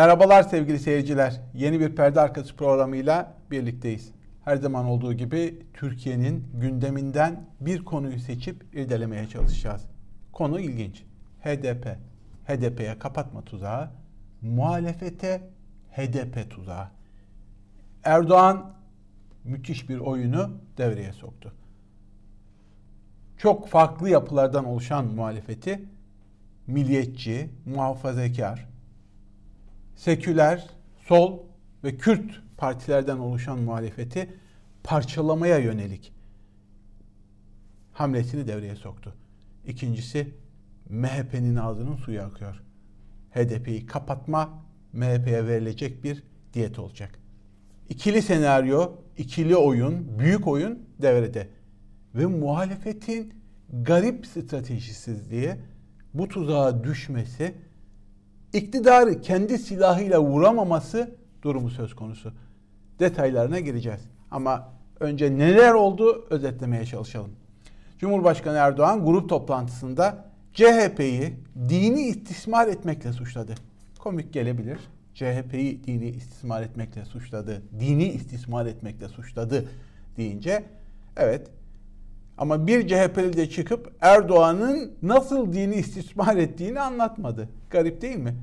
Merhabalar sevgili seyirciler. Yeni bir perde arkası programıyla birlikteyiz. Her zaman olduğu gibi Türkiye'nin gündeminden bir konuyu seçip irdelemeye çalışacağız. Konu ilginç. HDP. HDP'ye kapatma tuzağı, muhalefete HDP tuzağı. Erdoğan müthiş bir oyunu devreye soktu. Çok farklı yapılardan oluşan muhalefeti milliyetçi, muhafazakar, seküler, sol ve Kürt partilerden oluşan muhalefeti parçalamaya yönelik hamlesini devreye soktu. İkincisi MHP'nin ağzının suyu akıyor. HDP'yi kapatma MHP'ye verilecek bir diyet olacak. İkili senaryo, ikili oyun, büyük oyun devrede. Ve muhalefetin garip stratejisizliği bu tuzağa düşmesi, iktidarı kendi silahıyla vuramaması durumu söz konusu. Detaylarına gireceğiz. Ama önce neler oldu özetlemeye çalışalım. Cumhurbaşkanı Erdoğan grup toplantısında CHP'yi dini istismar etmekle suçladı. Komik gelebilir. CHP'yi dini istismar etmekle suçladı, dini istismar etmekle suçladı deyince evet ama bir CHP'li de çıkıp Erdoğan'ın nasıl dini istismar ettiğini anlatmadı. Garip değil mi?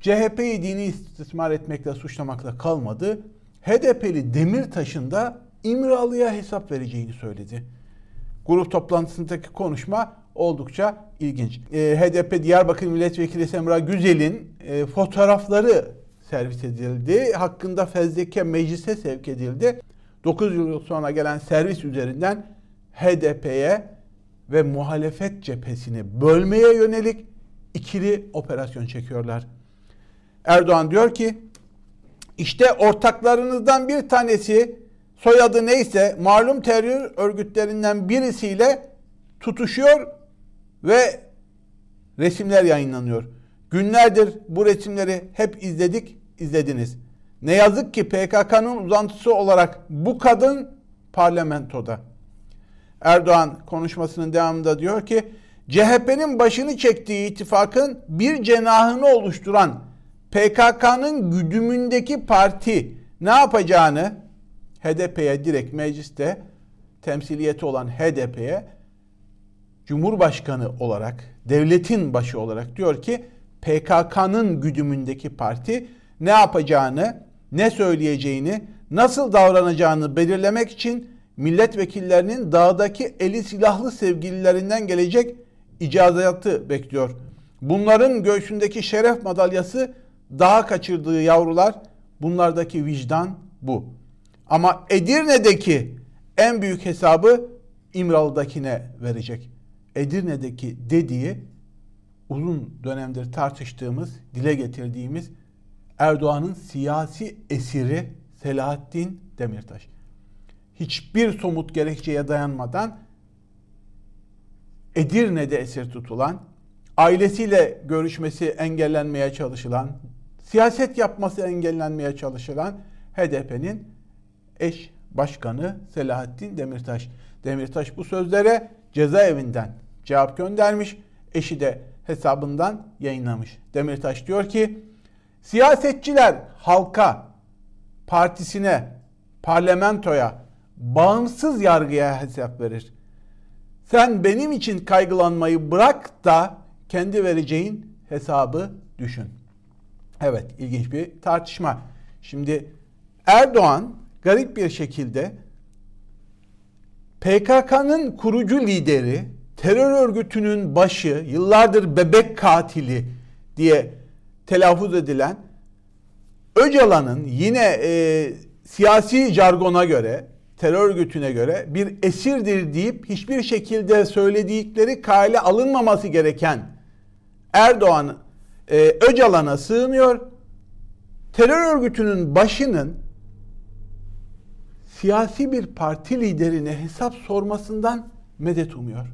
CHP'yi dini istismar etmekle suçlamakla kalmadı. HDP'li Demirtaş'ın da İmralı'ya hesap vereceğini söyledi. Grup toplantısındaki konuşma oldukça ilginç. E, HDP Diyarbakır Milletvekili Semra Güzel'in e, fotoğrafları servis edildi. Hakkında fezleke meclise sevk edildi. 9 yıl sonra gelen servis üzerinden HDP'ye ve muhalefet cephesini bölmeye yönelik ikili operasyon çekiyorlar. Erdoğan diyor ki işte ortaklarınızdan bir tanesi soyadı neyse malum terör örgütlerinden birisiyle tutuşuyor ve resimler yayınlanıyor. Günlerdir bu resimleri hep izledik, izlediniz. Ne yazık ki PKK'nın uzantısı olarak bu kadın parlamentoda. Erdoğan konuşmasının devamında diyor ki CHP'nin başını çektiği ittifakın bir cenahını oluşturan PKK'nın güdümündeki parti ne yapacağını HDP'ye direkt mecliste temsiliyeti olan HDP'ye Cumhurbaşkanı olarak, devletin başı olarak diyor ki PKK'nın güdümündeki parti ne yapacağını, ne söyleyeceğini, nasıl davranacağını belirlemek için milletvekillerinin dağdaki eli silahlı sevgililerinden gelecek icazatı bekliyor. Bunların göğsündeki şeref madalyası daha kaçırdığı yavrular bunlardaki vicdan bu. Ama Edirne'deki en büyük hesabı İmralı'dakine verecek. Edirne'deki dediği uzun dönemdir tartıştığımız, dile getirdiğimiz Erdoğan'ın siyasi esiri Selahattin Demirtaş. Hiçbir somut gerekçeye dayanmadan Edirne'de esir tutulan, ailesiyle görüşmesi engellenmeye çalışılan, siyaset yapması engellenmeye çalışılan HDP'nin eş başkanı Selahattin Demirtaş. Demirtaş bu sözlere cezaevinden cevap göndermiş. Eşi de hesabından yayınlamış. Demirtaş diyor ki siyasetçiler halka, partisine, parlamentoya, bağımsız yargıya hesap verir. Sen benim için kaygılanmayı bırak da kendi vereceğin hesabı düşün. Evet ilginç bir tartışma. Şimdi Erdoğan garip bir şekilde PKK'nın kurucu lideri, terör örgütünün başı, yıllardır bebek katili diye telaffuz edilen Öcalan'ın yine e, siyasi jargona göre, terör örgütüne göre bir esirdir deyip hiçbir şekilde söyledikleri kale alınmaması gereken Erdoğan e, Öcalan'a sığınıyor. Terör örgütünün başının siyasi bir parti liderine hesap sormasından medet umuyor.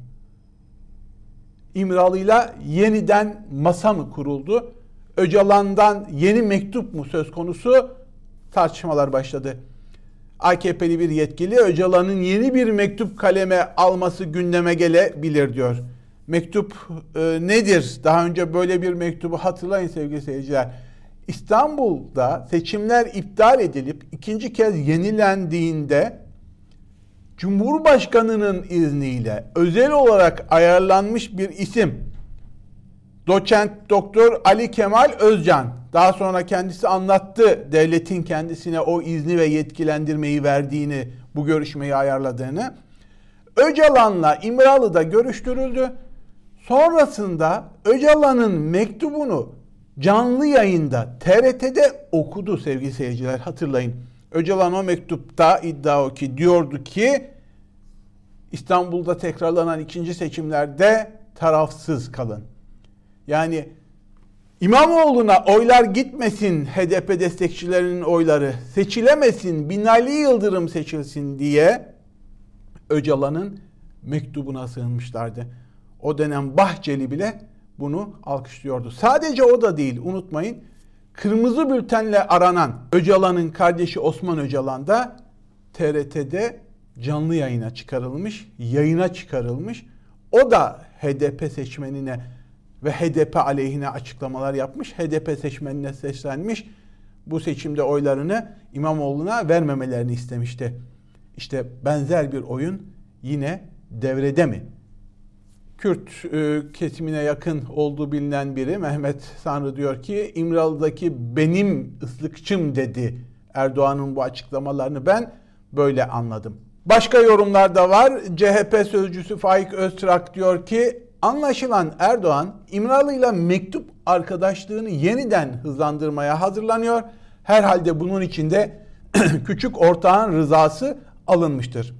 İmralı'yla yeniden masa mı kuruldu? Öcalan'dan yeni mektup mu söz konusu? Tartışmalar başladı. AKP'li bir yetkili Öcalan'ın yeni bir mektup kaleme alması gündeme gelebilir diyor. Mektup e, nedir? Daha önce böyle bir mektubu hatırlayın sevgili seyirciler. İstanbul'da seçimler iptal edilip ikinci kez yenilendiğinde Cumhurbaşkanının izniyle özel olarak ayarlanmış bir isim Doçent Doktor Ali Kemal Özcan daha sonra kendisi anlattı devletin kendisine o izni ve yetkilendirmeyi verdiğini, bu görüşmeyi ayarladığını. Öcalan'la İmralı'da görüştürüldü. Sonrasında Öcalan'ın mektubunu canlı yayında TRT'de okudu sevgili seyirciler hatırlayın. Öcalan o mektupta iddia o ki diyordu ki İstanbul'da tekrarlanan ikinci seçimlerde tarafsız kalın. Yani İmamoğlu'na oylar gitmesin HDP destekçilerinin oyları, seçilemesin, Binali Yıldırım seçilsin diye Öcalan'ın mektubuna sığınmışlardı. O dönem Bahçeli bile bunu alkışlıyordu. Sadece o da değil unutmayın. Kırmızı bültenle aranan Öcalan'ın kardeşi Osman Öcalan da TRT'de canlı yayına çıkarılmış, yayına çıkarılmış. O da HDP seçmenine ve HDP aleyhine açıklamalar yapmış. HDP seçmenine seslenmiş. Bu seçimde oylarını İmamoğlu'na vermemelerini istemişti. İşte benzer bir oyun yine devrede mi? Kürt e, kesimine yakın olduğu bilinen biri Mehmet Sanrı diyor ki İmralı'daki benim ıslıkçım dedi Erdoğan'ın bu açıklamalarını ben böyle anladım. Başka yorumlar da var. CHP sözcüsü Faik Öztrak diyor ki Anlaşılan Erdoğan İmralı ile mektup arkadaşlığını yeniden hızlandırmaya hazırlanıyor. Herhalde bunun içinde küçük ortağın rızası alınmıştır.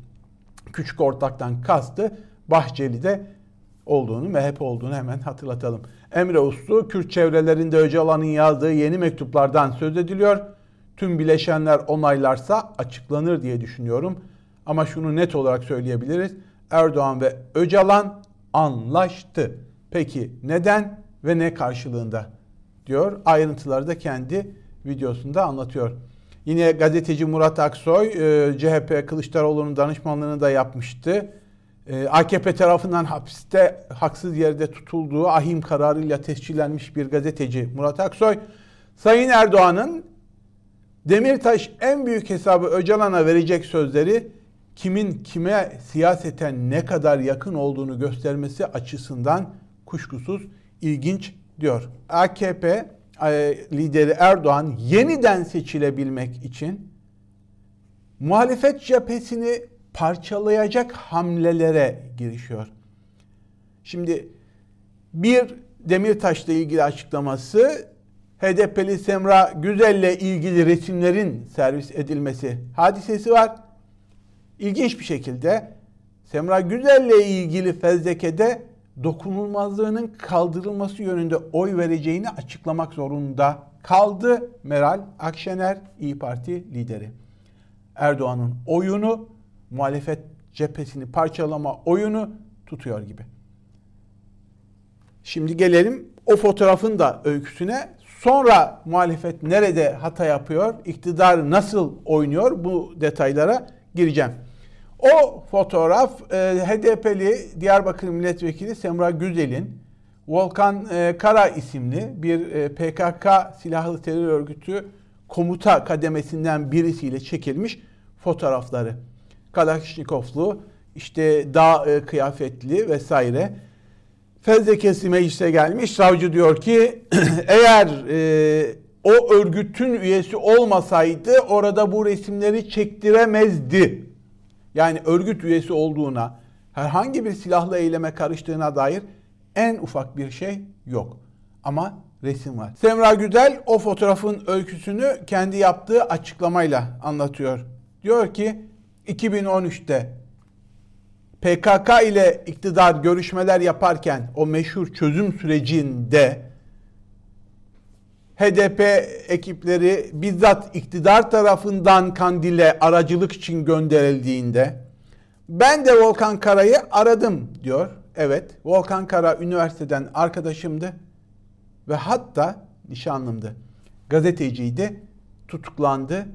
Küçük ortaktan kastı Bahçeli'de olduğunu, MHP olduğunu hemen hatırlatalım. Emre Uslu, Kürt çevrelerinde Öcalan'ın yazdığı yeni mektuplardan söz ediliyor. Tüm bileşenler onaylarsa açıklanır diye düşünüyorum. Ama şunu net olarak söyleyebiliriz. Erdoğan ve Öcalan anlaştı. Peki neden ve ne karşılığında diyor. Ayrıntıları da kendi videosunda anlatıyor. Yine gazeteci Murat Aksoy e, CHP Kılıçdaroğlu'nun danışmanlığını da yapmıştı. E, AKP tarafından hapiste haksız yerde tutulduğu ahim kararıyla tescillenmiş bir gazeteci Murat Aksoy, Sayın Erdoğan'ın Demirtaş en büyük hesabı Öcalan'a verecek sözleri kimin kime siyaseten ne kadar yakın olduğunu göstermesi açısından kuşkusuz ilginç diyor. AKP e, lideri Erdoğan yeniden seçilebilmek için muhalefet cephesini parçalayacak hamlelere girişiyor. Şimdi bir Demirtaş'la ilgili açıklaması HDP'li Semra Güzel'le ilgili resimlerin servis edilmesi hadisesi var. İlginç bir şekilde Semra Güzel'le ilgili fezlekede dokunulmazlığının kaldırılması yönünde oy vereceğini açıklamak zorunda kaldı Meral Akşener İyi Parti lideri. Erdoğan'ın oyunu muhalefet cephesini parçalama oyunu tutuyor gibi. Şimdi gelelim o fotoğrafın da öyküsüne. Sonra muhalefet nerede hata yapıyor, iktidar nasıl oynuyor bu detaylara gireceğim. O fotoğraf e, HDP'li Diyarbakır Milletvekili Semra Güzel'in Volkan e, Kara isimli bir e, PKK silahlı terör örgütü komuta kademesinden birisiyle çekilmiş fotoğrafları. Kalaşnikovlu, işte dağ e, kıyafetli vesaire. Fezlekesi meclise gelmiş. Savcı diyor ki eğer e, o örgütün üyesi olmasaydı orada bu resimleri çektiremezdi yani örgüt üyesi olduğuna, herhangi bir silahlı eyleme karıştığına dair en ufak bir şey yok. Ama resim var. Semra Güzel o fotoğrafın öyküsünü kendi yaptığı açıklamayla anlatıyor. Diyor ki 2013'te PKK ile iktidar görüşmeler yaparken o meşhur çözüm sürecinde HDP ekipleri bizzat iktidar tarafından Kandil'e aracılık için gönderildiğinde ben de Volkan Kara'yı aradım diyor. Evet, Volkan Kara üniversiteden arkadaşımdı ve hatta nişanlımdı. Gazeteciydi, tutuklandı.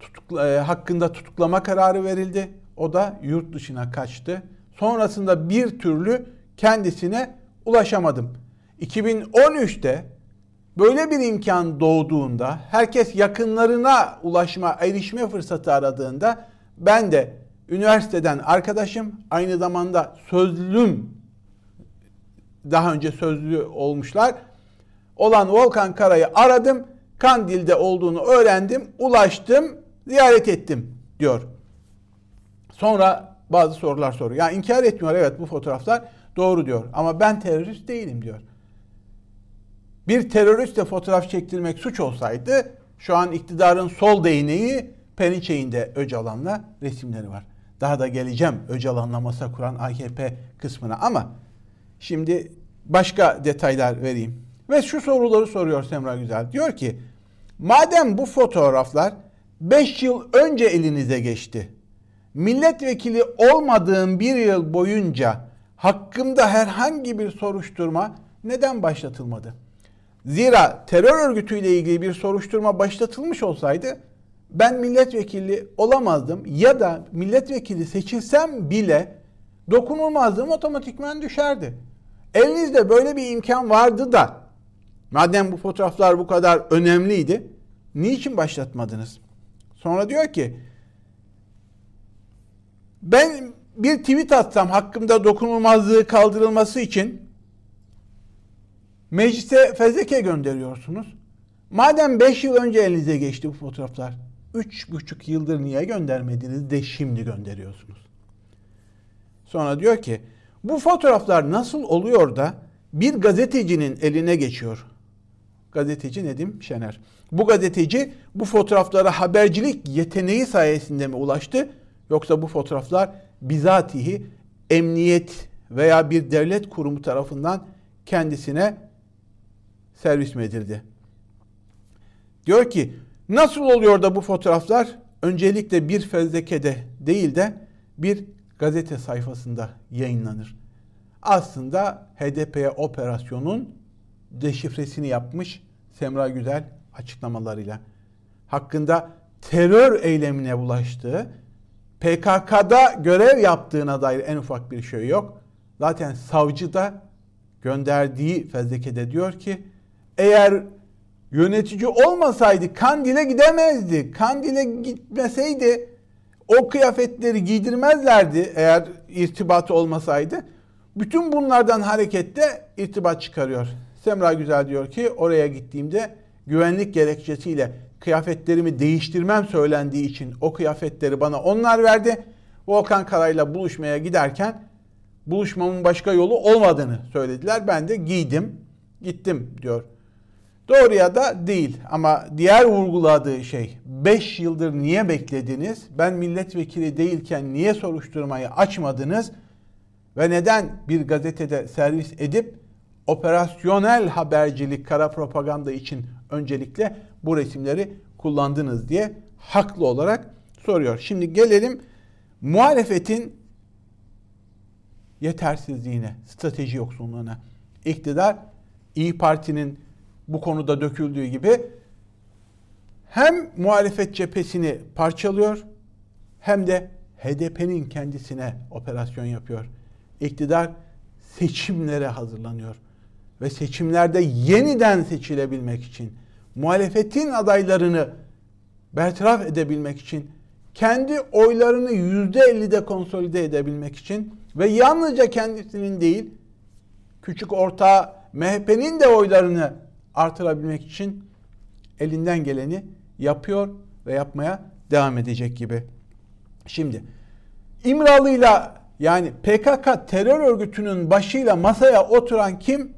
Tutukla, e, hakkında tutuklama kararı verildi. O da yurt dışına kaçtı. Sonrasında bir türlü kendisine ulaşamadım. 2013'te Böyle bir imkan doğduğunda, herkes yakınlarına ulaşma, erişme fırsatı aradığında ben de üniversiteden arkadaşım, aynı zamanda sözlüm, daha önce sözlü olmuşlar, olan Volkan Kara'yı aradım, Kandil'de olduğunu öğrendim, ulaştım, ziyaret ettim diyor. Sonra bazı sorular soruyor. Yani inkar etmiyor evet bu fotoğraflar doğru diyor ama ben terörist değilim diyor. Bir teröristle fotoğraf çektirmek suç olsaydı şu an iktidarın sol değneği Perinçey'inde Öcalan'la resimleri var. Daha da geleceğim Öcalan'la masa kuran AKP kısmına ama şimdi başka detaylar vereyim. Ve şu soruları soruyor Semra Güzel. Diyor ki madem bu fotoğraflar 5 yıl önce elinize geçti. Milletvekili olmadığım bir yıl boyunca hakkımda herhangi bir soruşturma neden başlatılmadı? Zira terör örgütüyle ilgili bir soruşturma başlatılmış olsaydı ben milletvekili olamazdım ya da milletvekili seçilsem bile dokunulmazlığım otomatikman düşerdi. Elinizde böyle bir imkan vardı da madem bu fotoğraflar bu kadar önemliydi niçin başlatmadınız? Sonra diyor ki ben bir tweet atsam hakkımda dokunulmazlığı kaldırılması için meclise fezleke gönderiyorsunuz. Madem 5 yıl önce elinize geçti bu fotoğraflar, 3,5 yıldır niye göndermediniz de şimdi gönderiyorsunuz? Sonra diyor ki bu fotoğraflar nasıl oluyor da bir gazetecinin eline geçiyor? Gazeteci Nedim Şener. Bu gazeteci bu fotoğraflara habercilik yeteneği sayesinde mi ulaştı? Yoksa bu fotoğraflar bizatihi emniyet veya bir devlet kurumu tarafından kendisine servis mi edildi? Diyor ki nasıl oluyor da bu fotoğraflar öncelikle bir fezlekede değil de bir gazete sayfasında yayınlanır. Aslında HDP operasyonun deşifresini yapmış Semra Güzel açıklamalarıyla. Hakkında terör eylemine bulaştığı, PKK'da görev yaptığına dair en ufak bir şey yok. Zaten savcı da gönderdiği fezlekede diyor ki eğer yönetici olmasaydı Kandil'e gidemezdi. Kandil'e gitmeseydi o kıyafetleri giydirmezlerdi eğer irtibatı olmasaydı. Bütün bunlardan hareketle irtibat çıkarıyor. Semra Güzel diyor ki oraya gittiğimde güvenlik gerekçesiyle kıyafetlerimi değiştirmem söylendiği için o kıyafetleri bana onlar verdi. Volkan Karay'la buluşmaya giderken buluşmamın başka yolu olmadığını söylediler. Ben de giydim, gittim diyor. Doğruya da değil ama diğer vurguladığı şey 5 yıldır niye beklediniz? Ben milletvekili değilken niye soruşturmayı açmadınız? Ve neden bir gazetede servis edip operasyonel habercilik, kara propaganda için öncelikle bu resimleri kullandınız diye haklı olarak soruyor. Şimdi gelelim muhalefetin yetersizliğine, strateji yoksunluğuna. İktidar İyi Parti'nin bu konuda döküldüğü gibi hem muhalefet cephesini parçalıyor hem de HDP'nin kendisine operasyon yapıyor. İktidar seçimlere hazırlanıyor ve seçimlerde yeniden seçilebilmek için muhalefetin adaylarını bertaraf edebilmek için kendi oylarını yüzde ellide konsolide edebilmek için ve yalnızca kendisinin değil küçük orta MHP'nin de oylarını artırabilmek için elinden geleni yapıyor ve yapmaya devam edecek gibi. Şimdi İmralı'yla yani PKK terör örgütünün başıyla masaya oturan kim?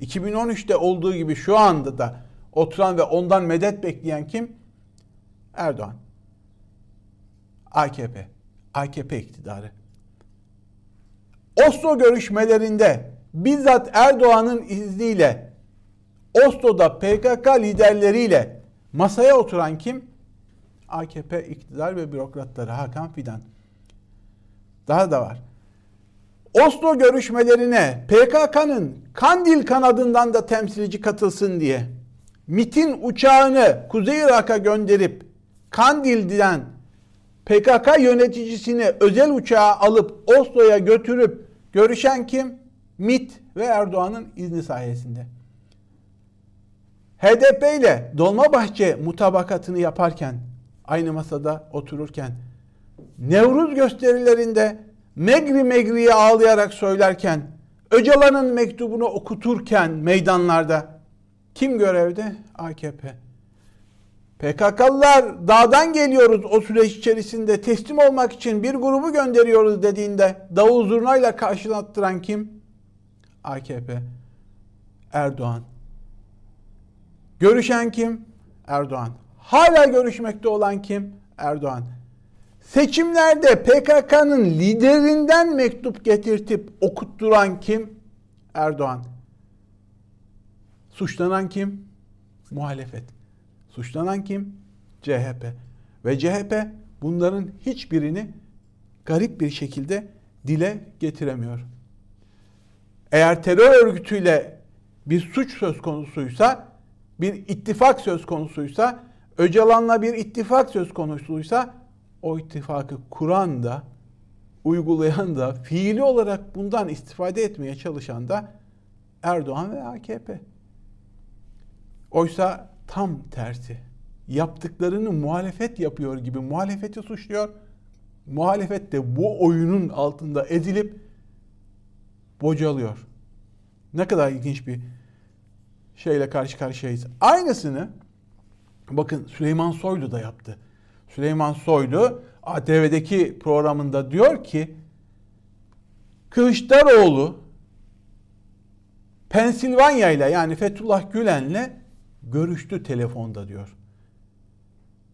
2013'te olduğu gibi şu anda da oturan ve ondan medet bekleyen kim? Erdoğan. AKP. AKP iktidarı. Oslo görüşmelerinde bizzat Erdoğan'ın izniyle Oslo'da PKK liderleriyle masaya oturan kim? AKP iktidar ve bürokratları Hakan Fidan. Daha da var. Oslo görüşmelerine PKK'nın Kandil kanadından da temsilci katılsın diye MIT'in uçağını Kuzey Irak'a gönderip Kandil'den PKK yöneticisini özel uçağa alıp Oslo'ya götürüp görüşen kim? MIT ve Erdoğan'ın izni sayesinde. HDP ile Dolmabahçe mutabakatını yaparken, aynı masada otururken, Nevruz gösterilerinde megri megriye ağlayarak söylerken, Öcalan'ın mektubunu okuturken meydanlarda kim görevde? AKP. PKK'lılar dağdan geliyoruz o süreç içerisinde teslim olmak için bir grubu gönderiyoruz dediğinde davul zurnayla karşılattıran kim? AKP. Erdoğan. Görüşen kim? Erdoğan. Hala görüşmekte olan kim? Erdoğan. Seçimlerde PKK'nın liderinden mektup getirtip okutturan kim? Erdoğan. Suçlanan kim? Muhalefet. Suçlanan kim? CHP. Ve CHP bunların hiçbirini garip bir şekilde dile getiremiyor. Eğer terör örgütüyle bir suç söz konusuysa, bir ittifak söz konusuysa, Öcalan'la bir ittifak söz konusuysa o ittifakı kuran da, uygulayan da, fiili olarak bundan istifade etmeye çalışan da Erdoğan ve AKP. Oysa tam tersi. Yaptıklarını muhalefet yapıyor gibi muhalefeti suçluyor. Muhalefet de bu oyunun altında ezilip bocalıyor. Ne kadar ilginç bir şeyle karşı karşıyayız. Aynısını bakın Süleyman Soylu da yaptı. Süleyman Soylu ATV'deki programında diyor ki Kılıçdaroğlu Pensilvanya ile yani Fethullah Gülen'le görüştü telefonda diyor.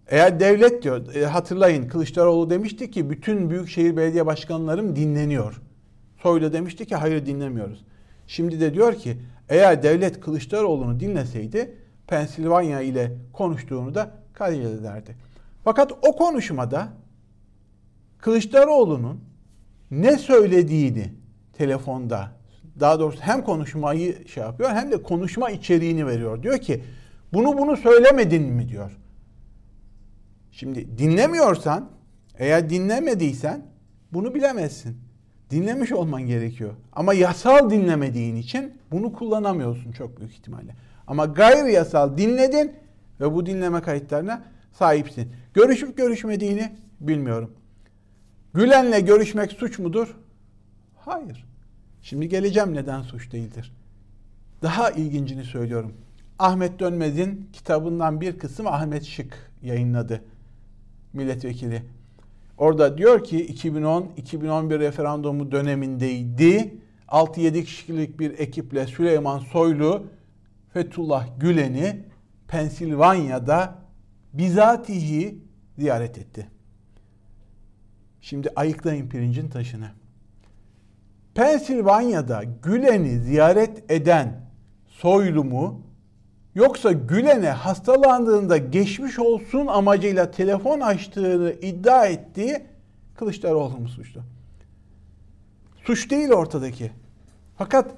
Eğer devlet diyor e, hatırlayın Kılıçdaroğlu demişti ki bütün büyükşehir belediye başkanlarım dinleniyor. Soylu demişti ki hayır dinlemiyoruz. Şimdi de diyor ki eğer devlet Kılıçdaroğlu'nu dinleseydi Pensilvanya ile konuştuğunu da kaydederdi. Fakat o konuşmada Kılıçdaroğlu'nun ne söylediğini telefonda daha doğrusu hem konuşmayı şey yapıyor hem de konuşma içeriğini veriyor. Diyor ki bunu bunu söylemedin mi diyor. Şimdi dinlemiyorsan eğer dinlemediysen bunu bilemezsin. Dinlemiş olman gerekiyor. Ama yasal dinlemediğin için bunu kullanamıyorsun çok büyük ihtimalle. Ama gayri yasal dinledin ve bu dinleme kayıtlarına sahipsin. Görüşüp görüşmediğini bilmiyorum. Gülen'le görüşmek suç mudur? Hayır. Şimdi geleceğim neden suç değildir. Daha ilgincini söylüyorum. Ahmet Dönmez'in kitabından bir kısım Ahmet Şık yayınladı. Milletvekili. Orada diyor ki 2010-2011 referandumu dönemindeydi. 6-7 kişilik bir ekiple Süleyman Soylu Fethullah Gülen'i Pensilvanya'da bizatihi ziyaret etti. Şimdi ayıklayın pirincin taşını. Pensilvanya'da Gülen'i ziyaret eden Soylu mu yoksa Gülen'e hastalandığında geçmiş olsun amacıyla telefon açtığını iddia ettiği Kılıçdaroğlu mu suçlu? Suç değil ortadaki. Fakat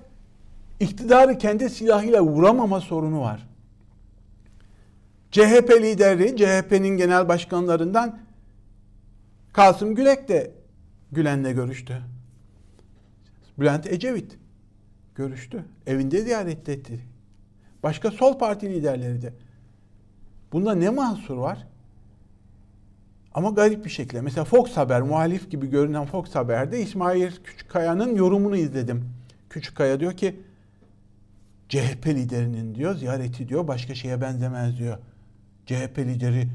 iktidarı kendi silahıyla vuramama sorunu var. CHP lideri, CHP'nin genel başkanlarından Kasım Gülek de Gülen'le görüştü. Bülent Ecevit görüştü. Evinde ziyaret etti. Başka sol parti liderleri de. Bunda ne mahsur var? Ama garip bir şekilde. Mesela Fox Haber, muhalif gibi görünen Fox Haber'de İsmail Küçükkaya'nın yorumunu izledim. Küçükkaya diyor ki CHP liderinin diyor ziyareti diyor başka şeye benzemez diyor. CHP lideri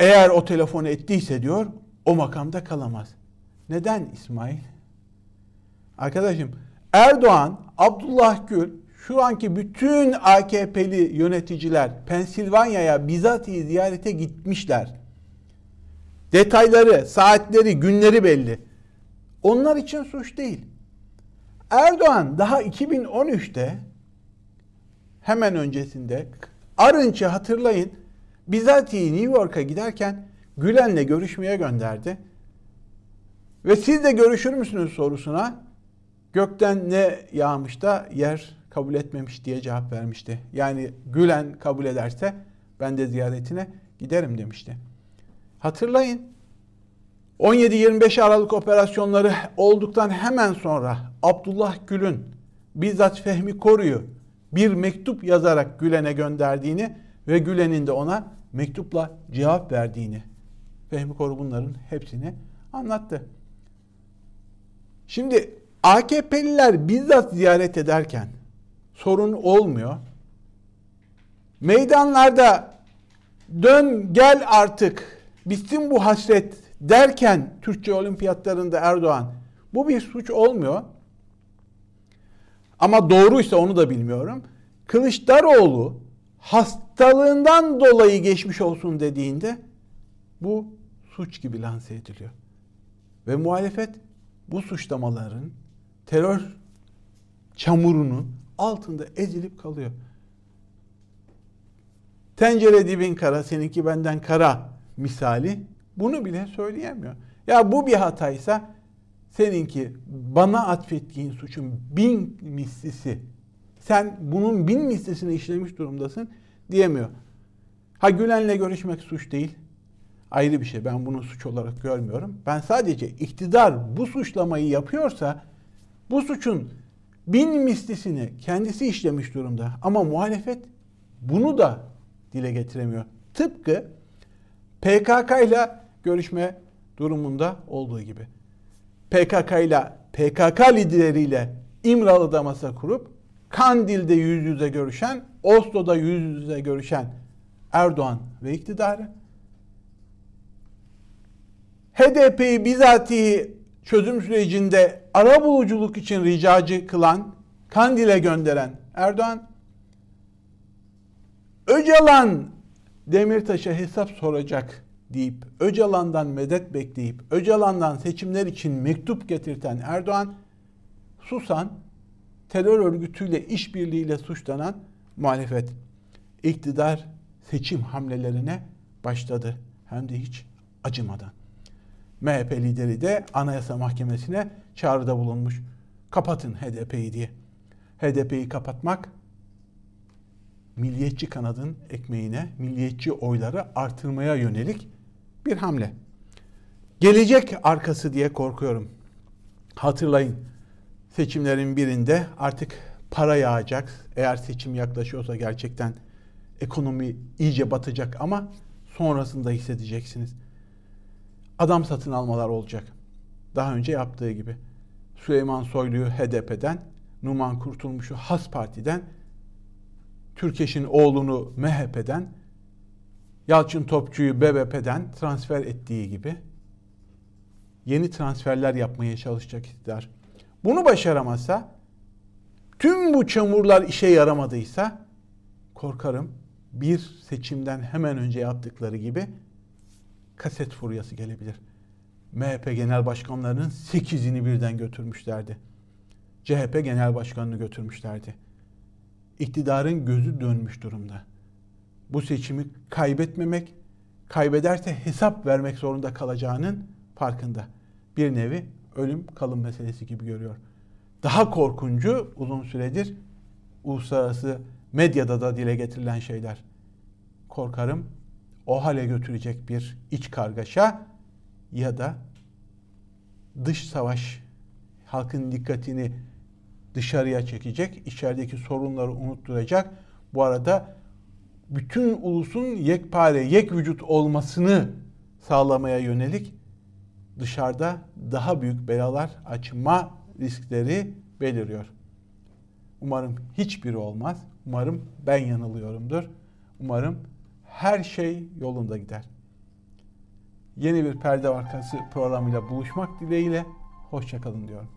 eğer o telefonu ettiyse diyor o makamda kalamaz. Neden İsmail? Arkadaşım Erdoğan, Abdullah Gül, şu anki bütün AKP'li yöneticiler Pensilvanya'ya bizatihi ziyarete gitmişler. Detayları, saatleri, günleri belli. Onlar için suç değil. Erdoğan daha 2013'te hemen öncesinde Arınç'ı hatırlayın bizatihi New York'a giderken Gülen'le görüşmeye gönderdi. Ve siz de görüşür müsünüz sorusuna gökten ne yağmış da yer kabul etmemiş diye cevap vermişti. Yani Gülen kabul ederse ben de ziyaretine giderim demişti. Hatırlayın 17-25 Aralık operasyonları olduktan hemen sonra Abdullah Gül'ün bizzat Fehmi Koru'yu bir mektup yazarak Gülen'e gönderdiğini ve Gülen'in de ona mektupla cevap verdiğini Fehmi Koru bunların hepsini anlattı. Şimdi AKP'liler bizzat ziyaret ederken sorun olmuyor. Meydanlarda dön gel artık bitsin bu hasret derken Türkçe olimpiyatlarında Erdoğan bu bir suç olmuyor. Ama doğruysa onu da bilmiyorum. Kılıçdaroğlu hastalığından dolayı geçmiş olsun dediğinde bu suç gibi lanse ediliyor. Ve muhalefet bu suçlamaların terör çamurunun altında ezilip kalıyor. Tencere dibin kara, seninki benden kara misali bunu bile söyleyemiyor. Ya bu bir hataysa seninki bana atfettiğin suçun bin mislisi. Sen bunun bin mislisini işlemiş durumdasın diyemiyor. Ha Gülen'le görüşmek suç değil. Ayrı bir şey. Ben bunu suç olarak görmüyorum. Ben sadece iktidar bu suçlamayı yapıyorsa bu suçun bin mislisini kendisi işlemiş durumda. Ama muhalefet bunu da dile getiremiyor. Tıpkı PKK ile görüşme durumunda olduğu gibi. PKK ile PKK lideriyle İmralı'da masa kurup Kandil'de yüz yüze görüşen, Oslo'da yüz yüze görüşen Erdoğan ve iktidarı HDP'yi bizatihi çözüm sürecinde ara buluculuk için ricacı kılan, Kandil'e gönderen Erdoğan, Öcalan Demirtaş'a hesap soracak deyip Öcalan'dan medet bekleyip Öcalan'dan seçimler için mektup getirten Erdoğan susan terör örgütüyle işbirliğiyle suçlanan muhalefet iktidar seçim hamlelerine başladı. Hem de hiç acımadan. MHP lideri de Anayasa Mahkemesi'ne çağrıda bulunmuş. Kapatın HDP'yi diye. HDP'yi kapatmak milliyetçi kanadın ekmeğine, milliyetçi oyları artırmaya yönelik bir hamle. Gelecek arkası diye korkuyorum. Hatırlayın seçimlerin birinde artık para yağacak. Eğer seçim yaklaşıyorsa gerçekten ekonomi iyice batacak ama sonrasında hissedeceksiniz. Adam satın almalar olacak. Daha önce yaptığı gibi. Süleyman Soylu'yu HDP'den, Numan Kurtulmuş'u Has Parti'den, Türkeş'in oğlunu MHP'den, Yalçın Topçu'yu BBP'den transfer ettiği gibi yeni transferler yapmaya çalışacak iktidar. Bunu başaramazsa, tüm bu çamurlar işe yaramadıysa korkarım bir seçimden hemen önce yaptıkları gibi kaset furyası gelebilir. MHP genel başkanlarının 8'ini birden götürmüşlerdi. CHP genel başkanını götürmüşlerdi. İktidarın gözü dönmüş durumda. Bu seçimi kaybetmemek, kaybederse hesap vermek zorunda kalacağının farkında. Bir nevi ölüm kalım meselesi gibi görüyor. Daha korkuncu uzun süredir uluslararası medyada da dile getirilen şeyler. Korkarım o hale götürecek bir iç kargaşa ya da dış savaş halkın dikkatini dışarıya çekecek, içerideki sorunları unutturacak. Bu arada bütün ulusun yekpare, yek vücut olmasını sağlamaya yönelik dışarıda daha büyük belalar açma riskleri beliriyor. Umarım hiçbiri olmaz. Umarım ben yanılıyorumdur. Umarım her şey yolunda gider. Yeni bir perde arkası programıyla buluşmak dileğiyle hoşçakalın diyorum.